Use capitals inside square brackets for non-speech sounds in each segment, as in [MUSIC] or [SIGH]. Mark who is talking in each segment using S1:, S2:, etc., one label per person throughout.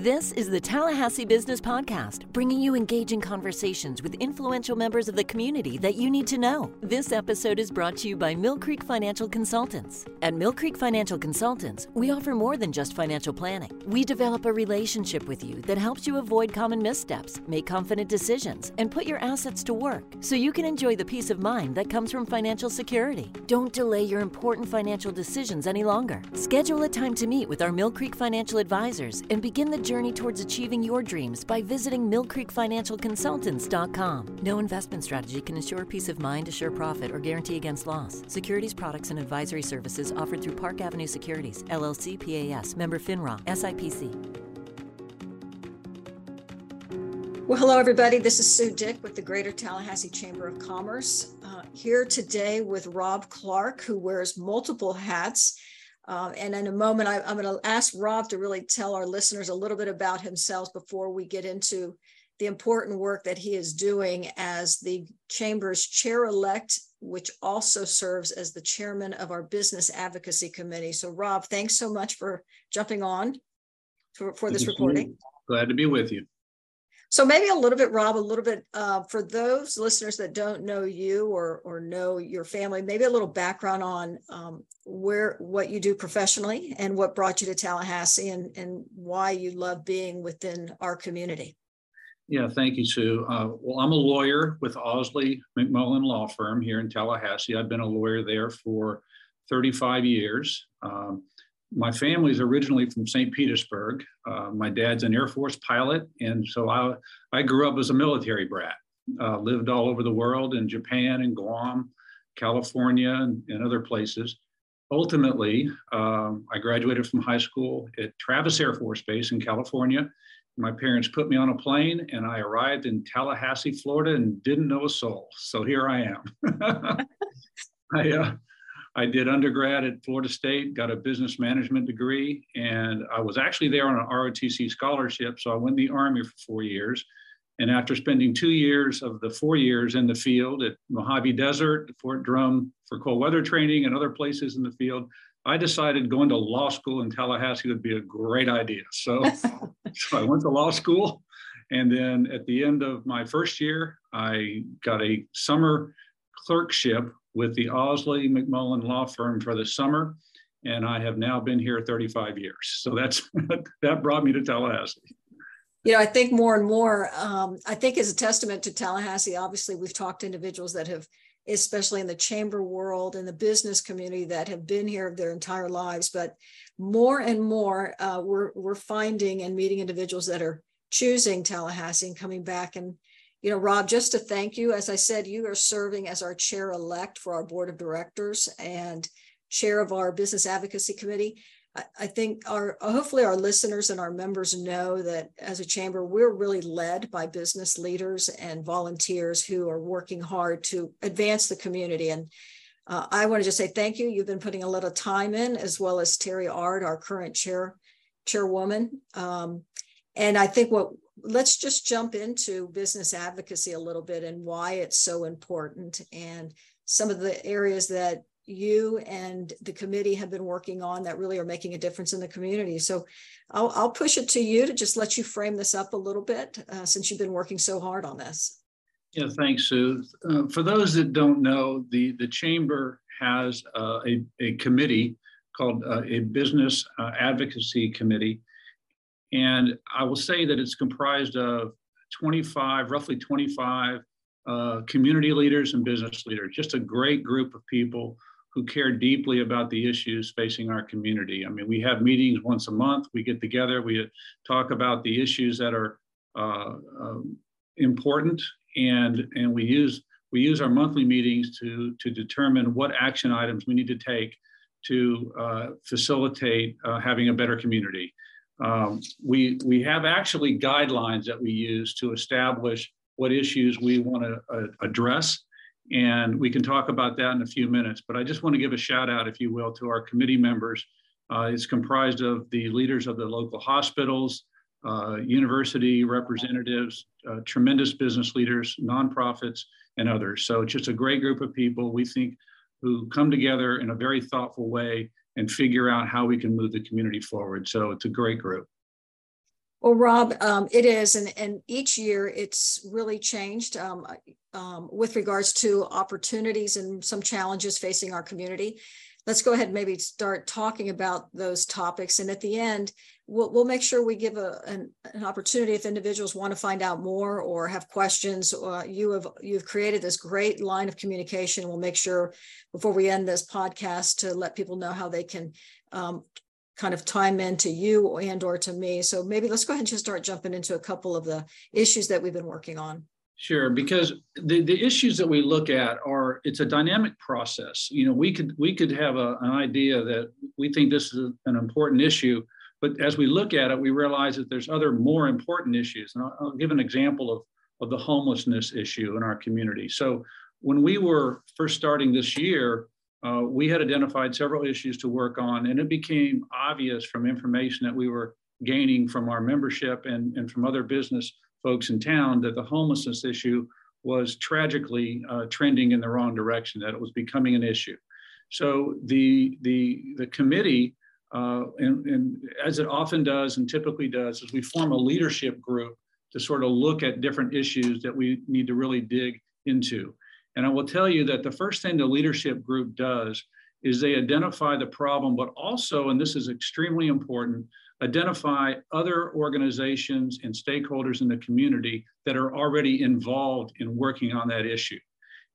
S1: This is the Tallahassee Business Podcast, bringing you engaging conversations with influential members of the community that you need to know. This episode is brought to you by Mill Creek Financial Consultants. At Mill Creek Financial Consultants, we offer more than just financial planning. We develop a relationship with you that helps you avoid common missteps, make confident decisions, and put your assets to work so you can enjoy the peace of mind that comes from financial security. Don't delay your important financial decisions any longer. Schedule a time to meet with our Mill Creek Financial Advisors and begin the journey towards achieving your dreams by visiting millcreekfinancialconsultants.com. No investment strategy can ensure peace of mind, assure profit, or guarantee against loss. Securities products and advisory services offered through Park Avenue Securities, LLC PAS, member FINRA, SIPC.
S2: Well, hello, everybody. This is Sue Dick with the Greater Tallahassee Chamber of Commerce. Uh, here today with Rob Clarke, who wears multiple hats uh, and in a moment, I, am going to ask Rob to really tell our listeners a little bit about himself before we get into the important work that he is doing as the Chamber's chair elect, which also serves as the chairman of our Business Advocacy Committee. So, Rob, thanks so much for jumping on for, for this recording.
S3: Glad to be with you.
S2: So maybe a little bit, Rob, a little bit uh, for those listeners that don't know you or or know your family, maybe a little background on um, where what you do professionally and what brought you to Tallahassee and and why you love being within our community.
S3: Yeah, thank you, Sue. Uh, well, I'm a lawyer with Ausley McMullen Law Firm here in Tallahassee. I've been a lawyer there for 35 years. Um, my family is originally from St. Petersburg. Uh, my dad's an Air Force pilot, and so I, I grew up as a military brat. Uh, lived all over the world in Japan and Guam, California, and, and other places. Ultimately, um, I graduated from high school at Travis Air Force Base in California. My parents put me on a plane, and I arrived in Tallahassee, Florida, and didn't know a soul. So here I am. [LAUGHS] I, uh, I did undergrad at Florida State, got a business management degree, and I was actually there on an ROTC scholarship. So I went in the Army for four years. And after spending two years of the four years in the field at Mojave Desert, Fort Drum for cold weather training, and other places in the field, I decided going to law school in Tallahassee would be a great idea. So, [LAUGHS] so I went to law school. And then at the end of my first year, I got a summer clerkship with the Ausley McMullen Law Firm for the summer, and I have now been here 35 years. So that's [LAUGHS] that brought me to Tallahassee.
S2: You know, I think more and more, um, I think as a testament to Tallahassee, obviously we've talked to individuals that have, especially in the chamber world and the business community that have been here their entire lives, but more and more uh, we're, we're finding and meeting individuals that are choosing Tallahassee and coming back and you know, Rob, just to thank you, as I said, you are serving as our chair elect for our board of directors and chair of our business advocacy committee. I, think our hopefully our listeners and our members know that as a chamber, we're really led by business leaders and volunteers who are working hard to advance the community. And uh, I want to just say thank you. You've been putting a lot of time in, as well as Terry Ard, our current chair chairwoman. Um, and I think what let's just jump into business advocacy a little bit and why it's so important and some of the areas that you and the committee have been working on that really are making a difference in the community. So I'll, I'll push it to you to just let you frame this up a little bit uh, since you've been working so hard on this.
S3: Yeah, thanks, Sue. Uh, for those that don't know, the, the Chamber has uh, a, a committee called uh, a Business uh, Advocacy Committee and I will say that it's comprised of 25, roughly 25 uh, community leaders and business leaders, just a great group of people who care deeply about the issues facing our community. I mean, we have meetings once a month, we get together, we talk about the issues that are uh, um, important, and, and we use we use our monthly meetings to, to determine what action items we need to take to uh, facilitate uh, having a better community. Um, we, we have actually guidelines that we use to establish what issues we want to uh, address. And we can talk about that in a few minutes. But I just want to give a shout out, if you will, to our committee members. Uh, it's comprised of the leaders of the local hospitals, uh, university representatives, uh, tremendous business leaders, nonprofits, and others. So it's just a great group of people we think who come together in a very thoughtful way and figure out how we can move the community forward. So it's a great group.
S2: Well, Rob, um, it is, and and each year it's really changed um, um, with regards to opportunities and some challenges facing our community. Let's go ahead and maybe start talking about those topics, and at the end, we'll we'll make sure we give a an, an opportunity if individuals want to find out more or have questions. Uh, you have you've created this great line of communication. We'll make sure before we end this podcast to let people know how they can um, kind of time into you and or to me. So maybe let's go ahead and just start jumping into a couple of the issues that we've been working on.
S3: Sure, because the, the issues that we look at are it's a dynamic process. You know, we could we could have a, an idea that we think this is an important issue, but as we look at it, we realize that there's other more important issues. And I'll, I'll give an example of of the homelessness issue in our community. So when we were first starting this year, uh, we had identified several issues to work on, and it became obvious from information that we were gaining from our membership and, and from other business folks in town that the homelessness issue was tragically uh, trending in the wrong direction, that it was becoming an issue. So the, the, the committee, uh, and, and as it often does and typically does, is we form a leadership group to sort of look at different issues that we need to really dig into. And I will tell you that the first thing the leadership group does is they identify the problem, but also, and this is extremely important, identify other organizations and stakeholders in the community that are already involved in working on that issue.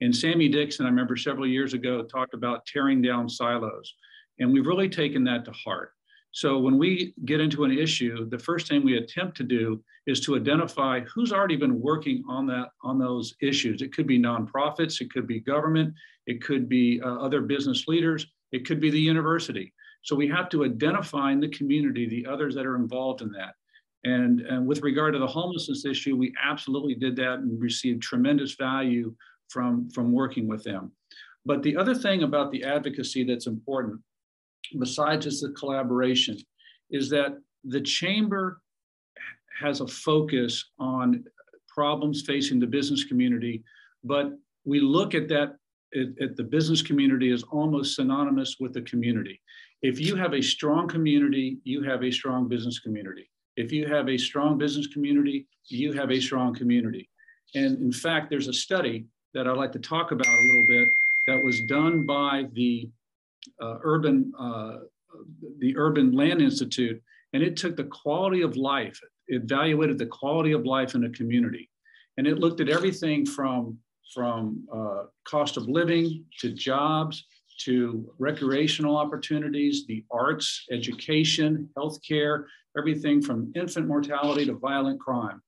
S3: And Sammy Dixon, I remember several years ago, talked about tearing down silos. And we've really taken that to heart. So when we get into an issue, the first thing we attempt to do is to identify who's already been working on that on those issues. It could be nonprofits, it could be government, it could be uh, other business leaders, it could be the university. So we have to identify in the community the others that are involved in that. And, and with regard to the homelessness issue, we absolutely did that and received tremendous value from, from working with them. But the other thing about the advocacy that's important besides just the collaboration, is that the chamber has a focus on problems facing the business community, but we look at that at, at, the business community as almost synonymous with the community. If you have a strong community, you have a strong business community. If you have a strong business community, you have a strong community. And in fact, there's a study that I'd like to talk about a little bit that was done by the uh, urban, uh, the Urban Land Institute, and it took the quality of life, it evaluated the quality of life in a community. And it looked at everything from, from uh, cost of living to jobs to recreational opportunities, the arts, education, healthcare, everything from infant mortality to violent crime.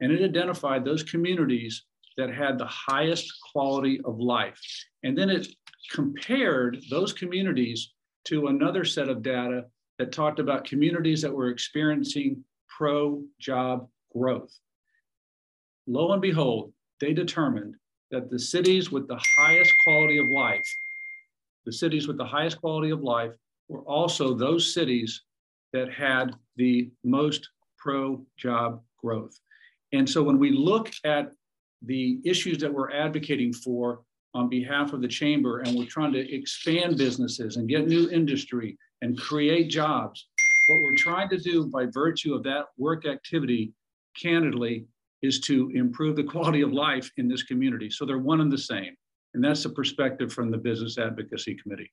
S3: And it identified those communities that had the highest quality of life. And then it compared those communities to another set of data that talked about communities that were experiencing pro job growth. Lo and behold, they determined that the cities with the highest quality of life, the cities with the highest quality of life were also those cities that had the most pro job growth. And so when we look at the issues that we're advocating for on behalf of the chamber and we're trying to expand businesses and get new industry and create jobs. What we're trying to do by virtue of that work activity, candidly, is to improve the quality of life in this community. So they're one and the same. And that's the perspective from the Business Advocacy Committee.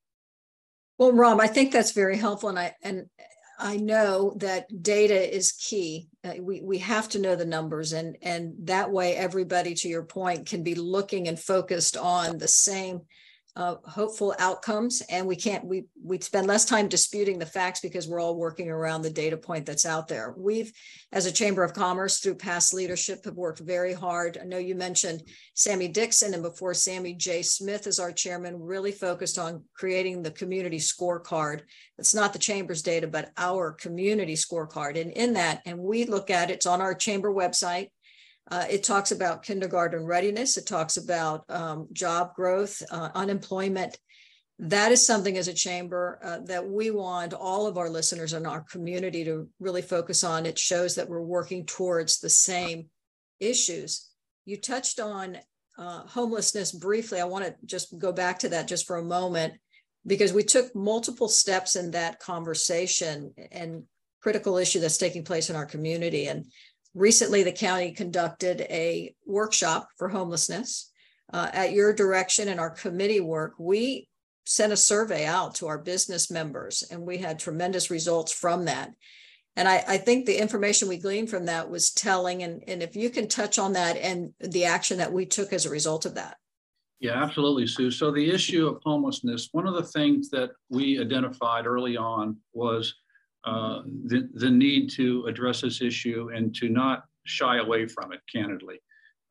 S2: Well, Rob, I think that's very helpful. And I and I know that data is key. Uh, we, we have to know the numbers and, and that way everybody, to your point, can be looking and focused on the same uh, hopeful outcomes. And we can't, we, we spend less time disputing the facts because we're all working around the data point that's out there. We've, as a Chamber of Commerce, through past leadership, have worked very hard. I know you mentioned Sammy Dixon, and before Sammy, j Smith is our chairman, really focused on creating the community scorecard. It's not the Chamber's data, but our community scorecard. And in that, and we look at it, it's on our Chamber website. Uh, it talks about kindergarten readiness. It talks about um, job growth, uh, unemployment. That is something as a chamber uh, that we want all of our listeners and our community to really focus on. It shows that we're working towards the same issues. You touched on uh, homelessness briefly. I want to just go back to that just for a moment because we took multiple steps in that conversation and critical issue that's taking place in our community. And recently, the county conducted a workshop for homelessness. Uh, at your direction and our committee work, we sent a survey out to our business members, and we had tremendous results from that. And I, I, think the information we gleaned from that was telling. And, and if you can touch on that and the action that we took as a result of that.
S3: Yeah, absolutely, Sue. So the issue of homelessness, one of the things that we identified early on was uh, the, the need to address this issue and to not shy away from it, candidly.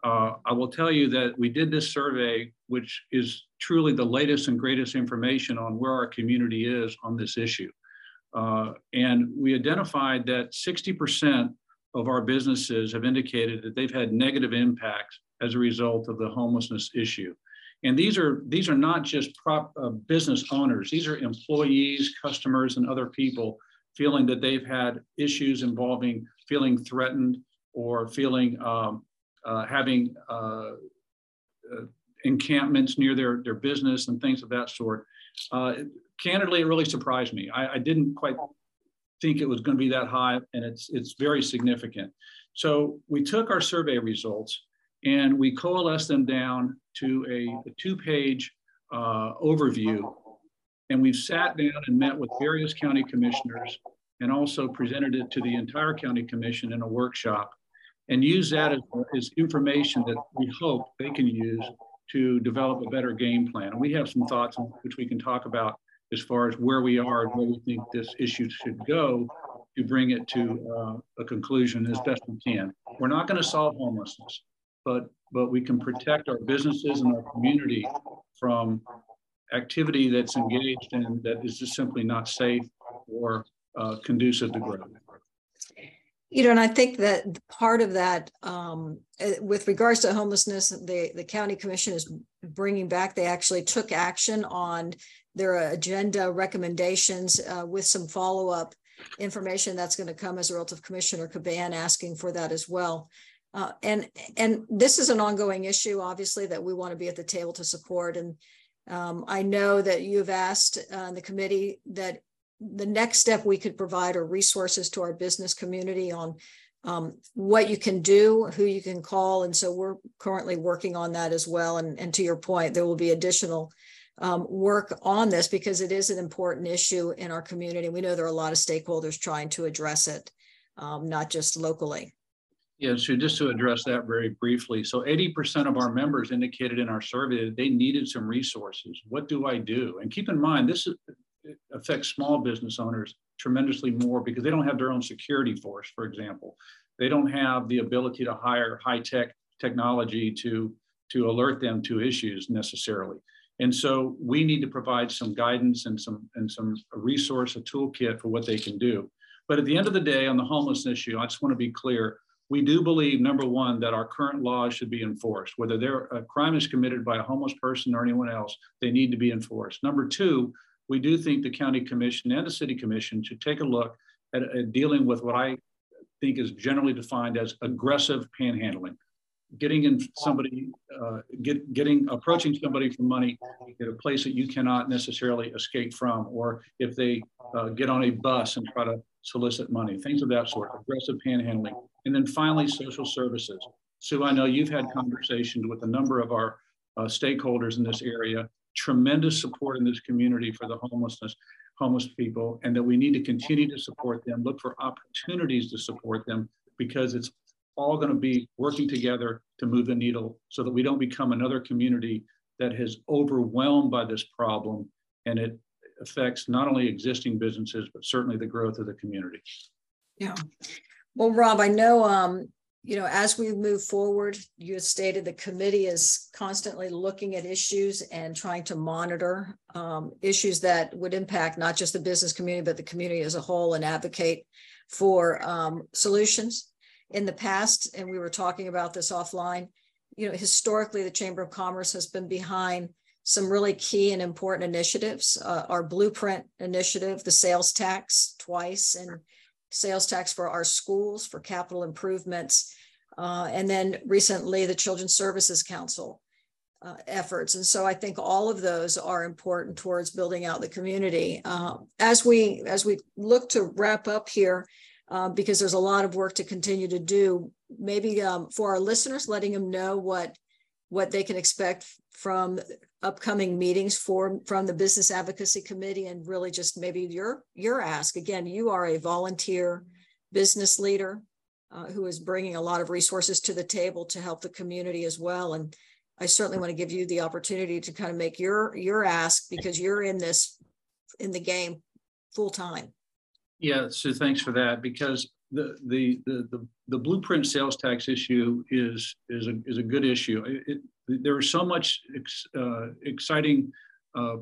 S3: Uh, I will tell you that we did this survey, which is truly the latest and greatest information on where our community is on this issue. Uh, and we identified that 60% of our businesses have indicated that they've had negative impacts as a result of the homelessness issue. And these are these are not just prop, uh, business owners; these are employees, customers, and other people feeling that they've had issues involving feeling threatened or feeling um, uh, having uh, uh encampments near their their business and things of that sort. Uh, candidly, it really surprised me. I, I didn't quite think it was going to be that high, and it's it's very significant. So we took our survey results and we coalesced them down to a, a two-page uh, overview. And we've sat down and met with various county commissioners and also presented it to the entire county commission in a workshop and use that as, as information that we hope they can use to develop a better game plan. And we have some thoughts which we can talk about as far as where we are and where we think this issue should go to bring it to uh, a conclusion as best we can. We're not going to solve homelessness but but we can protect our businesses and our community from activity that's engaged in that is just simply not safe or uh, conducive to growth.
S2: You know, and I think that part of that, um, eh, with regards to homelessness, the the county commission is bringing back. They actually took action on their agenda recommendations uh, with some follow up information that's going to come as a result of Commissioner Caban asking for that as well. Uh, and and this is an ongoing issue, obviously, that we want to be at the table to support. And um, I know that you've asked uh, the committee that the next step we could provide are resources to our business community on um, what you can do, who you can call. And so we're currently working on that as well. And, and to your point, there will be additional um, work on this because it is an important issue in our community. We know there are a lot of stakeholders trying to address it, um, not just locally.
S3: Yeah, so just to address that very briefly. So 80% of our members indicated in our survey that they needed some resources. What do I do? And keep in mind, this affects small business owners tremendously more because they don't have their own security force, for example. They don't have the ability to hire high tech technology to, to alert them to issues necessarily. And so we need to provide some guidance and some, and some resource, a toolkit for what they can do. But at the end of the day, on the homeless issue, I just want to be clear we do believe, number one, that our current laws should be enforced. Whether there a crime is committed by a homeless person or anyone else, they need to be enforced. Number two, we do think the county commission and the city commission should take a look at, at dealing with what I think is generally defined as aggressive panhandling. Getting in somebody, uh, get, getting approaching somebody for money at a place that you cannot necessarily escape from, or if they uh, get on a bus and try to solicit money, things of that sort, aggressive panhandling. And then finally, social services. Sue, I know you've had conversations with a number of our uh, stakeholders in this area, tremendous support in this community for the homelessness, homeless people, and that we need to continue to support them, look for opportunities to support them because it's all going to be working together to move the needle so that we don't become another community that is overwhelmed by this problem and it affects not only existing businesses, but certainly the growth of the community.
S2: Yeah. Well, Rob, I know, um, you know, as we move forward, you stated the committee is constantly looking at issues and trying to monitor um, issues that would impact not just the business community, but the community as a whole and advocate for um, solutions. In the past, and we were talking about this offline, you know, historically, the Chamber of Commerce has been behind some really key and important initiatives. Uh, our blueprint initiative, the sales tax twice, and sales tax for our schools for capital improvements. Uh, and then recently, the Children's Services Council. uh, efforts. And so I think all of those are important towards building out the community. Uh, as we as we look to wrap up here, uh, because there's a lot of work to continue to do, maybe um, for our listeners, letting them know what what they can expect from upcoming meetings for from the business advocacy committee and really just maybe your your ask. Again you are a volunteer business leader uh, who is bringing a lot of resources to the table to help the community as well. And i certainly want to give you the opportunity to kind of make your your ask because you're in this in the game full time
S3: yeah so thanks for that because the the the the, the blueprint sales tax issue is is a is a good issue. It, there is so much ex, uh, exciting uh,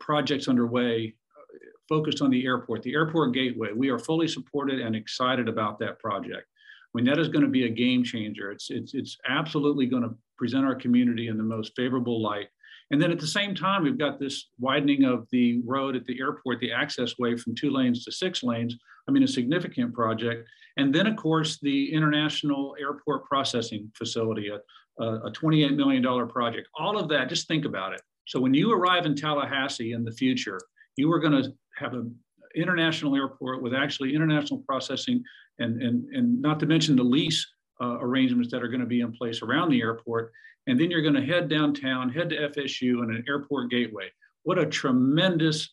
S3: projects underway uh, focused on the airport, the airport gateway. We are fully supported and excited about that project. I mean, that is going to be a game changer. It's it's it's absolutely going to present our community in the most favorable light. And then at the same time, we've got this widening of the road at the airport, the access way from two lanes to six lanes. I mean, a significant project. And then, of course, the International Airport Processing Facility, a, a $28 million project. All of that, just think about it. So when you arrive in Tallahassee in the future, you are going to have an international airport with actually international processing and, and, and not to mention the lease uh, arrangements that are going to be in place around the airport. And then you're going to head downtown, head to FSU and an airport gateway. What a tremendous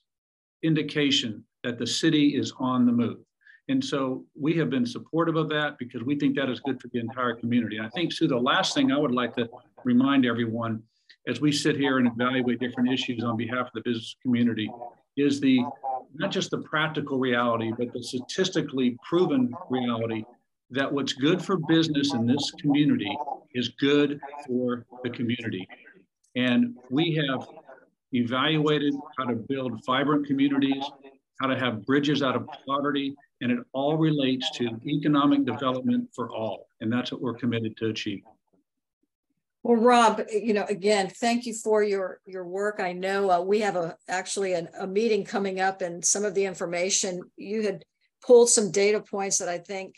S3: indication that the city is on the move. And so we have been supportive of that because we think that is good for the entire community. And I think, Sue, the last thing I would like to remind everyone as we sit here and evaluate different issues on behalf of the business community is the not just the practical reality, but the statistically proven reality that what's good for business in this community is good for the community. And we have evaluated how to build vibrant communities, how to have bridges out of poverty, and it all relates to economic development for all. And that's what we're committed to achieve.
S2: Well, Rob, you know, again, thank you for your your work. I know uh, we have a actually an, a meeting coming up, and some of the information you had pulled some data points that I think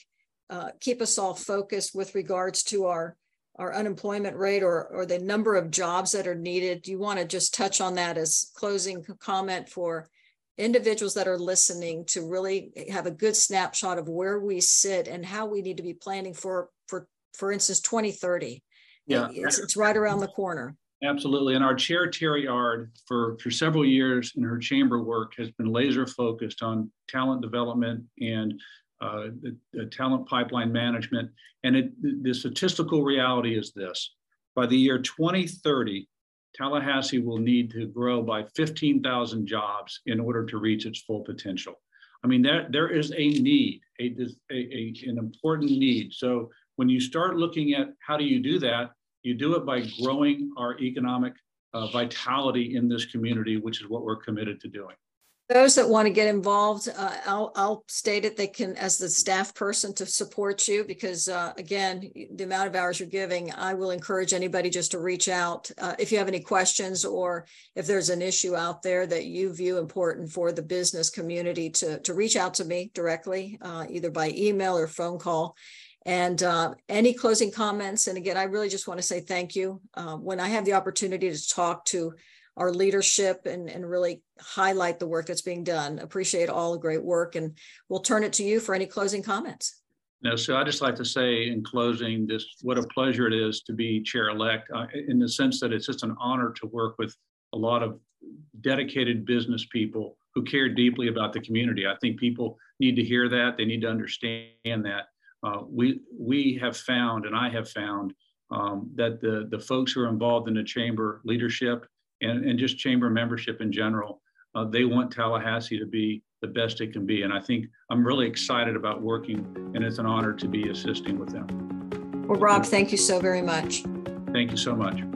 S2: uh, keep us all focused with regards to our our unemployment rate or or the number of jobs that are needed. Do you want to just touch on that as closing comment for individuals that are listening to really have a good snapshot of where we sit and how we need to be planning for for for instance 2030 yeah. It's, it's right around the corner.
S3: Absolutely. And our chair terry ard for for several years in her chamber work has been laser focused on talent development and uh, the, the talent pipeline management. And it, the statistical reality is this. By the year 2030 Tallahassee will need to grow by 15,000 jobs in order to reach its full potential. I mean, there, there is a need, a, a, a, an important need. So when you start looking at how do you do that, you do it by growing our economic uh, vitality in this community, which is what we're committed to doing
S2: those that want to get involved, uh, I'll, I'll state it. They can, as the staff person, to support you because, uh, again, the amount of hours you're giving, I will encourage anybody just to reach out uh, if you have any questions or if there's an issue out there that you view important for the business community to to reach out to me directly, uh, either by email or phone call. And uh, any closing comments? And again, I really just want to say thank you. Uh, when I have the opportunity to talk to our leadership and, and really highlight the work that's being done. Appreciate all the great work. And we'll turn it to you for any closing comments.
S3: No, so I just like to say in closing, this what a pleasure it is to be chair elect uh, in the sense that it's just an honor to work with a lot of dedicated business people who care deeply about the community. I think people need to hear that. They need to understand that. Uh, we we have found, and I have found, um, that the the folks who are involved in the chamber leadership and, and just chamber membership in general. Uh, they want Tallahassee to be the best it can be. And I think I'm really excited about working, and it's an honor to be assisting with them.
S2: Well, Rob, thank you so very much.
S3: Thank you so much.